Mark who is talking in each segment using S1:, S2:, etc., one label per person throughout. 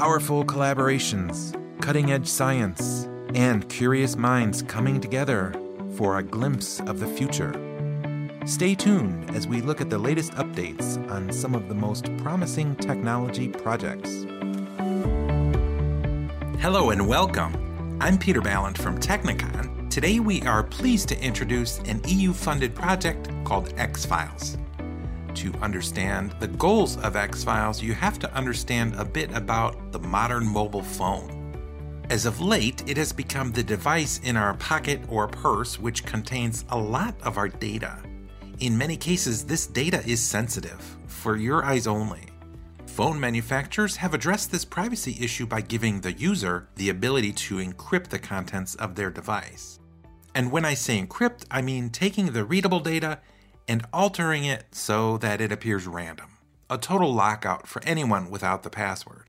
S1: powerful collaborations, cutting edge science, and curious minds coming together for a glimpse of the future. Stay tuned as we look at the latest updates on some of the most promising technology projects. Hello and welcome. I'm Peter Ballant from Technikon. Today we are pleased to introduce an EU funded project called EXFILES. To understand the goals of EXFILES, you have to understand a bit about the modern mobile phone. As of late, it has become the device in our pocket or purse which contains a lot of our data. In many cases, this data is sensitive, for your eyes only. Phone manufacturers have addressed this privacy issue by giving the user the ability to encrypt the contents of their device. And when I say encrypt, I mean taking the readable data and altering it so that it appears random. A total lockout for anyone without the password.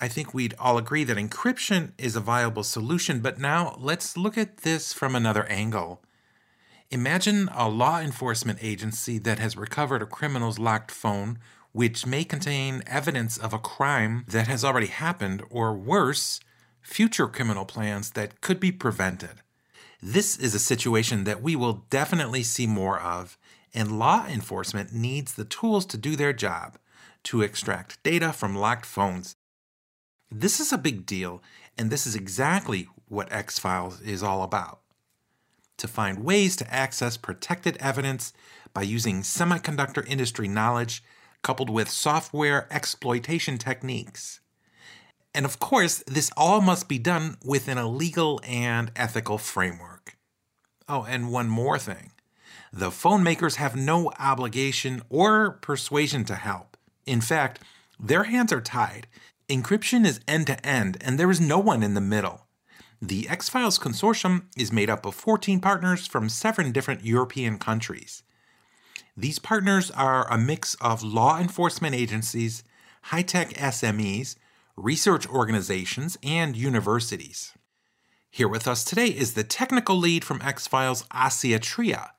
S1: I think we'd all agree that encryption is a viable solution, but now let's look at this from another angle. Imagine a law enforcement agency that has recovered a criminal's locked phone, which may contain evidence of a crime that has already happened, or worse, future criminal plans that could be prevented. This is a situation that we will definitely see more of, and law enforcement needs the tools to do their job to extract data from locked phones this is a big deal, and this is exactly what EXFILES is all about. To find ways to access protected evidence by using semiconductor industry knowledge coupled with software exploitation techniques. And of course, this all must be done within a legal and ethical framework. Oh, and one more thing the phone makers have no obligation or persuasion to help. In fact, their hands are tied Encryption is end to end, and there is no one in the middle. The EXFILES Consortium is made up of 14 partners from seven different European countries. These partners are a mix of law enforcement agencies, high tech SMEs, research organizations, and universities. Here with us today is the technical lead from X Files, Assia Tria.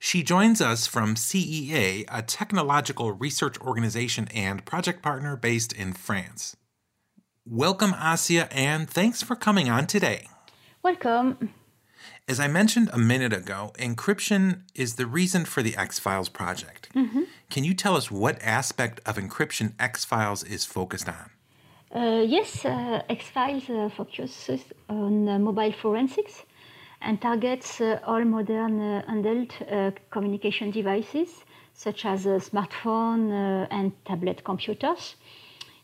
S1: She joins us from CEA, a technological research organization and project partner based in France. Welcome, Assia, and thanks for coming on today.
S2: Welcome.
S1: As I mentioned a minute ago, encryption is the reason for the EXFILES project. Mm-hmm. Can you tell us what aspect of encryption EXFILES is focused on?
S2: Uh, yes, uh, EXFILES uh, focuses on mobile forensics and targets all modern handheld communication devices, such as smartphone and tablet computers.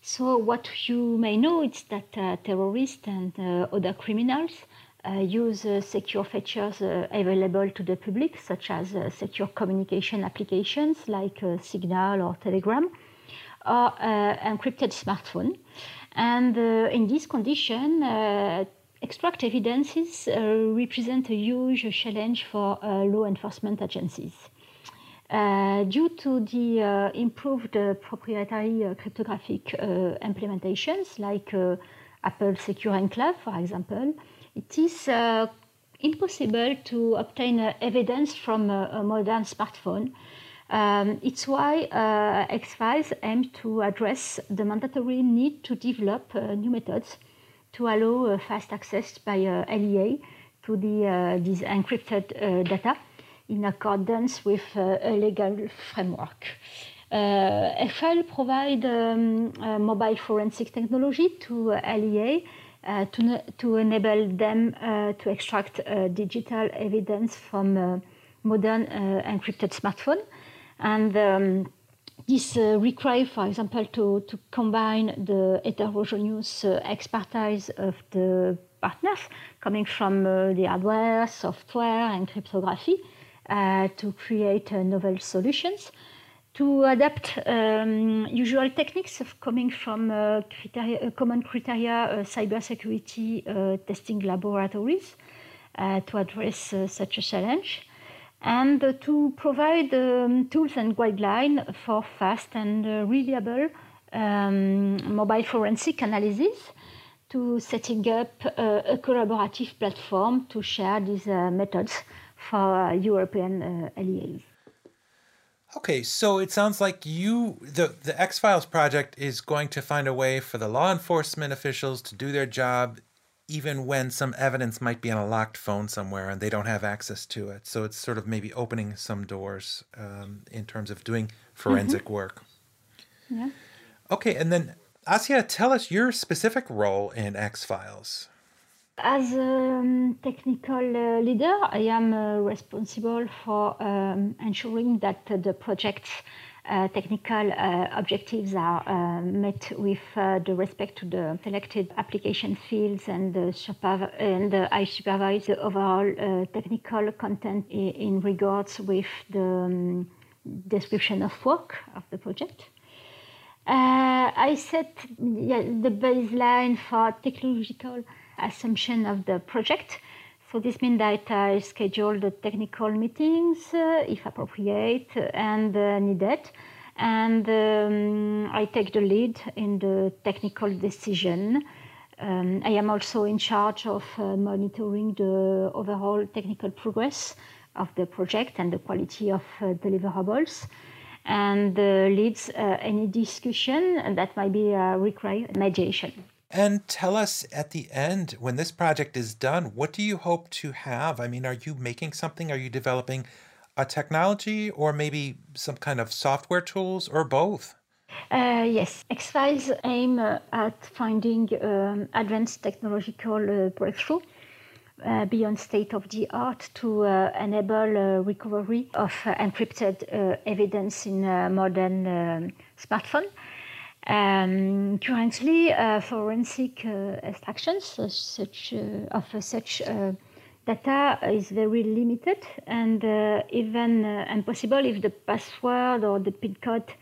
S2: So what you may know is that terrorists and other criminals uh, use uh, secure features uh, available to the public, such as secure communication applications like Signal or Telegram, or encrypted smartphone. And in this condition, extract evidences represent a huge challenge for law enforcement agencies. Uh, due to the uh, improved uh, proprietary uh, cryptographic uh, implementations like uh, Apple Secure Enclave, for example, it is impossible to obtain evidence from a modern smartphone. Um, it's why EXFILES aims to address the mandatory need to develop new methods to allow fast access by LEA to the, these encrypted data in accordance with uh, a legal framework. Uh, FL provide um, mobile forensic technology to LEA uh, to, to enable them uh, to extract uh, digital evidence from uh, modern encrypted smartphone. And um, this requires, for example, to, to combine the heterogeneous expertise of the partners coming from the hardware, software, and cryptography uh, to create uh, novel solutions, to adapt um, usual techniques coming from uh, criteria, common criteria cybersecurity testing laboratories to address such a challenge and uh, to provide um, tools and guidelines for fast and uh, reliable um, mobile forensic analysis to setting up uh, a collaborative platform to share these methods for European uh, LEAs.
S1: Okay, so it sounds like you the the EXFILES project is going to find a way for the law enforcement officials to do their job even when some evidence might be on a locked phone somewhere and they don't have access to it. So it's sort of maybe opening some doors um, in terms of doing forensic mm-hmm. work.
S2: Yeah.
S1: Okay, and then Assia, tell us your specific role in EXFILES.
S2: As a um, technical uh, leader, I am uh, responsible for um, ensuring that the project's technical uh, objectives are uh, met with the respect to the selected application fields and, the superv- and I supervise the overall technical content in, in, regards with the um, description of work of the project. Uh, I set yeah, the baseline for technological assumption of the project. So this means that I schedule the technical meetings, uh, if appropriate and uh, needed, and um, I take the lead in the technical decision. Um, I am also in charge of uh, monitoring the overall technical progress of the project and the quality of uh, deliverables and uh, leads uh, any discussion that might be required mediation.
S1: And tell us at the end, when this project is done, what do you hope to have? I mean, are you making something? Are you developing a technology or maybe some kind of software tools or both?
S2: Uh, yes, EXFILES aim uh, at finding um, advanced technological uh, breakthrough uh, beyond state of the art to uh, enable uh, recovery of encrypted evidence in modern um, smartphone. Um, currently, forensic extractions such of such data is very limited and uh, even uh, impossible if the password or the PIN code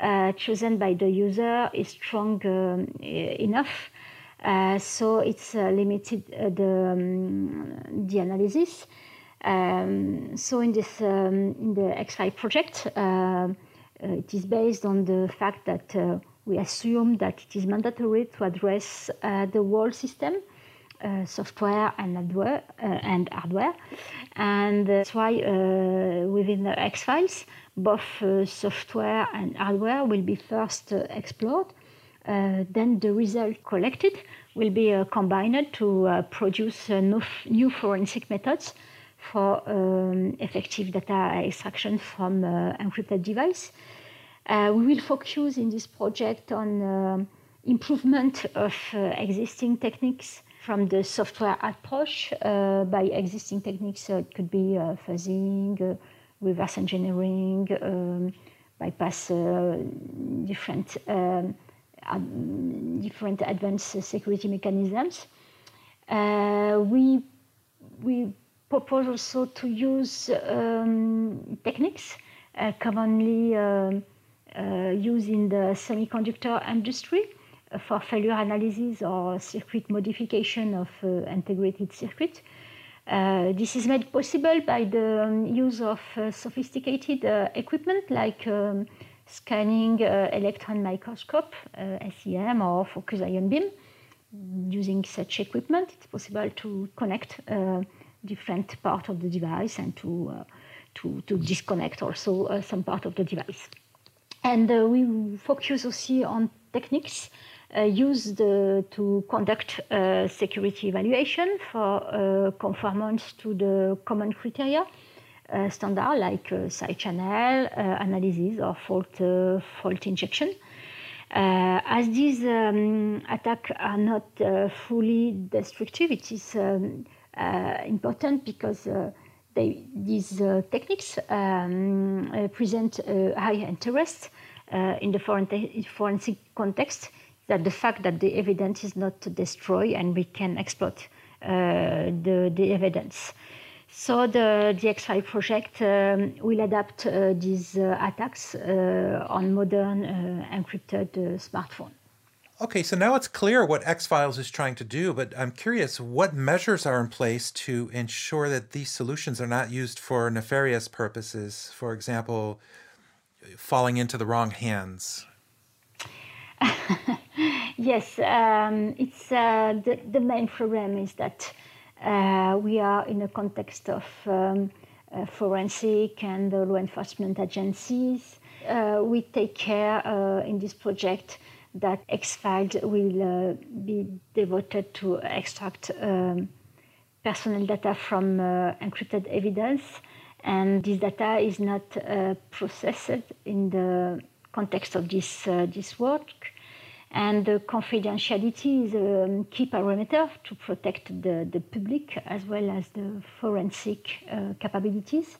S2: uh, chosen by the user is strong um, enough uh, so it's uh, limited uh, the, um, the analysis. Um, so in this um, in the X5 project, it is based on the fact that we assume that it is mandatory to address the whole system. Uh, software and hardware, uh, and hardware. And that's why uh, within the EXFILES, both software and hardware will be first explored uh, then the result collected will be uh, combined to uh, produce new forensic methods for um, effective data extraction from encrypted device. We will focus in this project on improvement of existing techniques from the software approach uh, by existing techniques. Uh, it could be uh, fuzzing, reverse engineering, um, bypass different um, different advanced security mechanisms. Uh, we, we propose also to use um, techniques uh, commonly uh, uh used in the semiconductor industry for failure analysis or circuit modification of uh, integrated circuit. Uh, this is made possible by the um, use of sophisticated equipment like um, scanning uh, electron microscope, uh, SEM, or focus ion beam. Using such equipment, it's possible to connect uh, different part of the device and to, to, to, disconnect also some part of the device. And we focus also on techniques uh, used uh, to conduct uh, security evaluation for conformance to the common criteria uh, standard like uh, side channel uh, analysis or fault, fault injection. as these um, attacks are not fully destructive, it is um, important because they, these techniques um, present high interest in the forensic context that the fact that the evidence is not destroyed and we can exploit uh, the, the evidence. So the, X5 project um, will adapt uh, these uh, attacks uh, on modern uh, encrypted uh, smartphone.
S1: Okay, so now it's clear what EXFILES is trying to do, but I'm curious what measures are in place to ensure that these solutions are not used for nefarious purposes, for example, falling into the wrong hands?
S2: yes, um, it's uh, the, the main problem is that uh, we are in a context of um, uh, forensic and law enforcement agencies. Uh, we take care uh, in this project that EXFILES will uh, be devoted to extract um, personal data from uh, encrypted evidence, and this data is not uh, processed in the context of this this work. And the confidentiality is a key parameter to protect the, the public as well as the forensic uh, capabilities.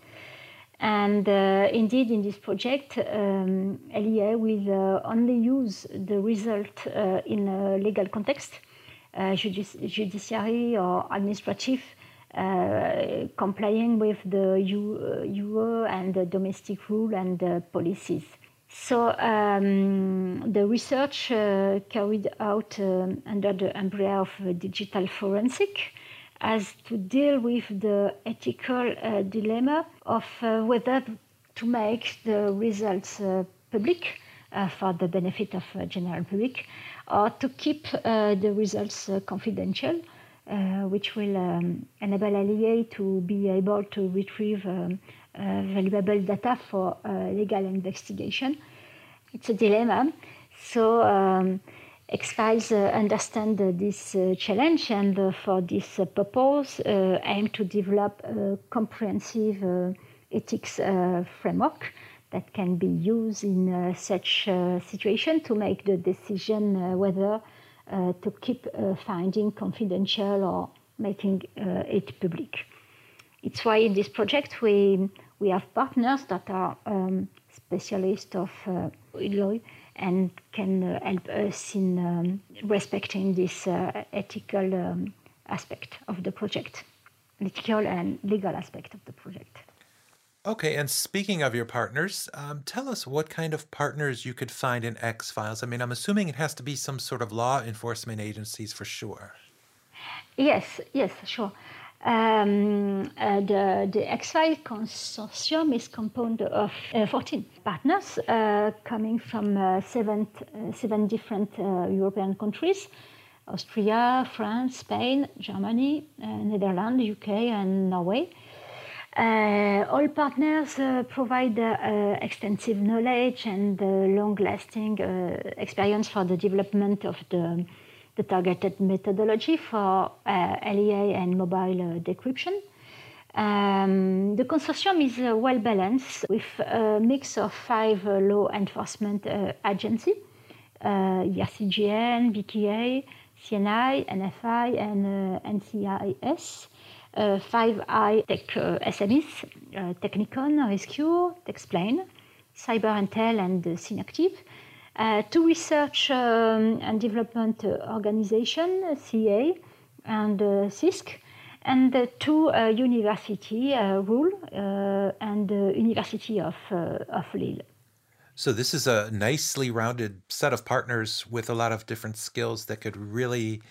S2: And uh, indeed, in this project, um, LEA will uh, only use the result uh, in a legal context, uh, judici- judiciary or administrative, uh, complying with the EU and the domestic rule and policies. So um, the research uh, carried out um, under the umbrella of uh, digital forensic has to deal with the ethical uh, dilemma of uh, whether to make the results uh, public uh, for the benefit of the general public or to keep the results confidential. which will um, enable LEA to be able to retrieve um, uh, valuable data for uh, legal investigation. It's a dilemma. So um, EXFILES uh, understand this challenge and for this purpose aim to develop a comprehensive ethics framework that can be used in uh, such uh, situation to make the decision uh, whether to keep a finding confidential or making it public. It's why in this project we we have partners that are um, specialists of uh, and can uh, help us in um, respecting this uh, ethical um, aspect of the project, ethical and legal aspect of the project.
S1: Okay, and speaking of your partners, um, tell us what kind of partners you could find in EXFILES. I mean, I'm assuming it has to be some sort of law enforcement agencies for sure.
S2: Yes, yes, sure. Um, uh, the, the X-File consortium is composed of uh, 14 partners uh, coming from uh, seven, uh, seven different uh, European countries Austria, France, Spain, Germany, Netherlands, UK, and Norway. all partners provide extensive knowledge and long lasting experience for the development of the the targeted methodology for uh, LEA and mobile uh, decryption. Um, the consortium is uh, well balanced with a mix of five uh, law enforcement uh, agencies uh, IRCGN, BKA, CNI, NFI, and NCIS. five I tech SMEs Technikon, Rescue, Texplain, CyberIntel, and Synacktiv. Uh, two research um, and development organization, CA and uh, CISC, and uh, two uh, university, uh, RULE uh, and University of, of Lille.
S1: So this is a nicely rounded set of partners with a lot of different skills that could really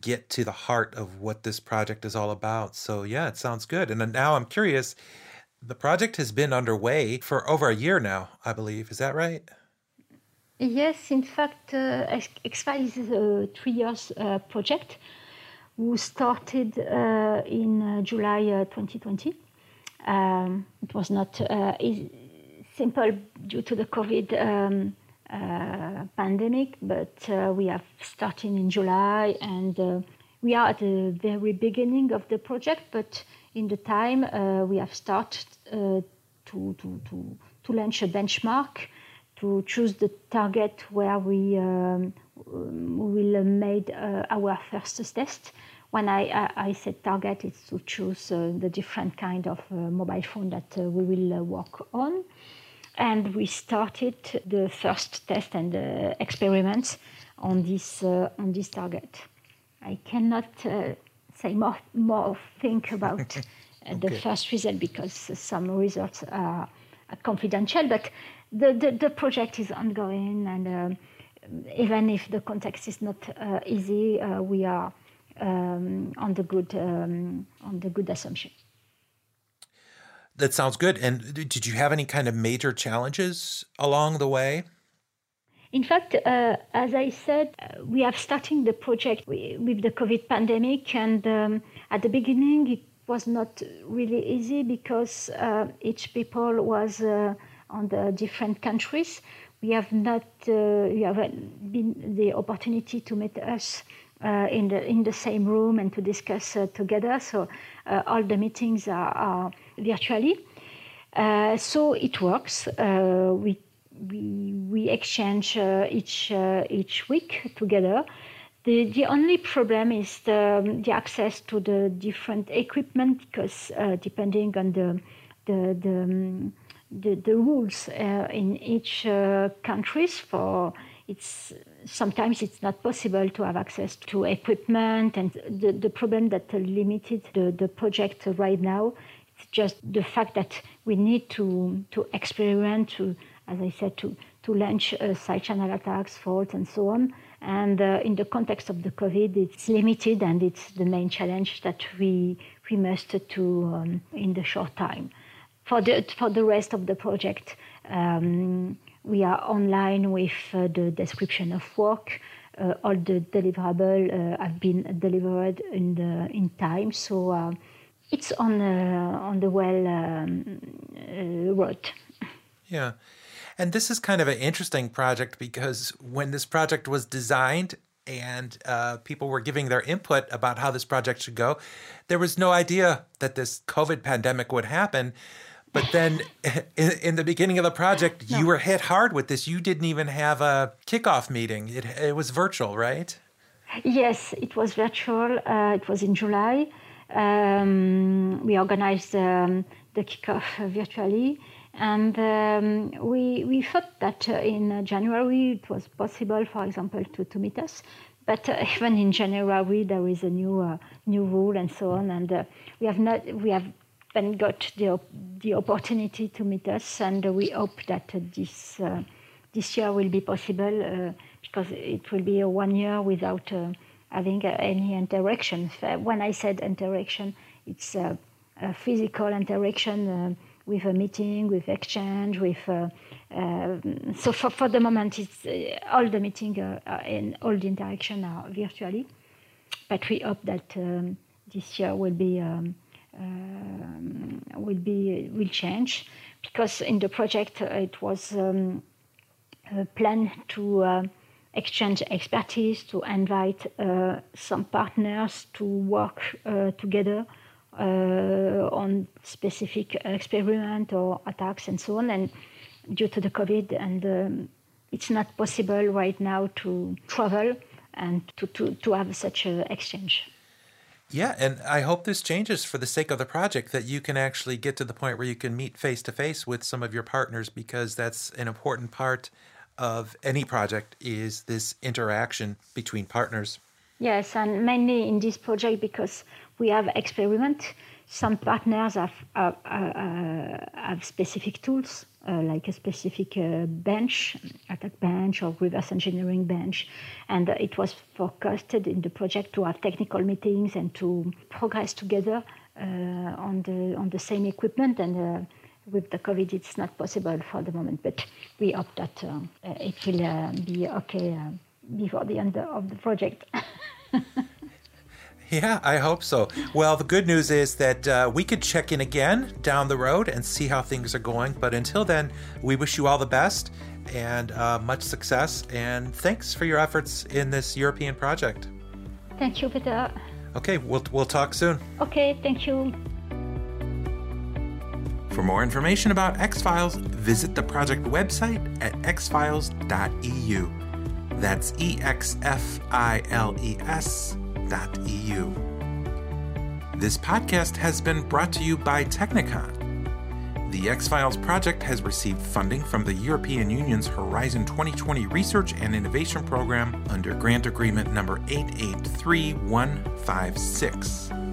S1: get to the heart of what this project is all about. So yeah, it sounds good. And now I'm curious, the project has been underway for over a year now, I believe. Is that right?
S2: Yes, in fact, uh, EXFILES is a three years uh, project who started uh, in uh, July uh, 2020. Um, it was not uh, simple due to the COVID um, pandemic, but we have started in July and we are at the very beginning of the project, but in the time we have started to, to, to, to launch a benchmark to choose the target where we, um, will make uh, our first test. When I, I, I said target, it's to choose uh, the different kind of uh, mobile phone that uh, we will uh, work on. And we started the first test and experiments on this, on this target. I cannot say more, more think about okay. the first result because some results are, are confidential, but the, the, the project is ongoing, and uh, even if the context is not uh, easy, uh, we are um, on the good um, on the good assumption.
S1: That sounds good. And did you have any kind of major challenges along the way?
S2: In fact, uh, as I said, uh, we are starting the project with the COVID pandemic, and um, at the beginning, it was not really easy because uh, each people was uh, on the different countries. We have not uh, we have been the opportunity to meet us uh, in the in the same room and to discuss uh, together. So uh, all the meetings are, are virtually. so it works. we we we exchange each each week together. The, the only problem is the, the access to the different equipment because uh, depending on the the the, um, the, the, rules uh, in each uh, countries for it's sometimes it's not possible to have access to equipment and the, the problem that limited the, the project right now it's just the fact that we need to to experiment to as I said to to launch uh, side channel attacks faults and so on and uh, in the context of the COVID, it's limited, and it's the main challenge that we we must do um, in the short time. For the for the rest of the project, um, we are online with uh, the description of work. Uh, all the deliverables uh, have been delivered in the in time, so uh, it's on uh, on the well um, road.
S1: Yeah. And this is kind of an interesting project because when this project was designed and uh, people were giving their input about how this project should go, there was no idea that this COVID pandemic would happen. But then in, in the beginning of the project, no. you were hit hard with this. You didn't even have a kickoff meeting, it, it was virtual, right?
S2: Yes, it was virtual. Uh, it was in July. Um, we organized um, the kickoff virtually. And um, we, we thought that uh, in January it was possible, for example, to, to meet us. But uh, even in January there is a new uh, new rule and so on, and uh, we have not we have then got the the opportunity to meet us, and we hope that this uh, this year will be possible uh, because it will be one year without having any interaction. When I said interaction, it's a physical interaction with a meeting, with exchange, with uh, uh, so for, for the moment, it's uh, all the meeting and all the interaction are virtually, but we hope that um, this year will be um, um, will be will change because in the project it was um, planned to uh, exchange expertise, to invite uh, some partners to work uh, together uh, on specific experiment or attacks and so on. And due to the COVID, and um, it's not possible right now to travel and to, to, to have such an exchange.
S1: Yeah, and I hope this changes for the sake of the project that you can actually get to the point where you can meet face to face with some of your partners because that's an important part of any project is this interaction between partners.
S2: Yes, and mainly in this project because we have experiment. Some partners have, uh, uh, have specific tools, uh, like a specific uh, bench, attack bench or reverse engineering bench. And it was forecasted in the project to have technical meetings and to progress together uh, on, the, on the same equipment. And uh, with the COVID, it's not possible for the moment, but we hope that it will be okay before the end of the project.
S1: Yeah, I hope so. Well, the good news is that uh, we could check in again down the road and see how things are going. But until then, we wish you all the best and uh, much success. And thanks for your efforts in this European project.
S2: Thank you, Peter.
S1: Okay, we'll, we'll talk soon.
S2: Okay, thank you.
S1: For more information about EXFILES, visit the project website at exfiles.eu. That's E X F I L E S technikon.eu. This podcast has been brought to you by Technikon. The EXFILES project has received funding from the European Union's Horizon 2020 Research and Innovation Program under Grant Agreement number 883156.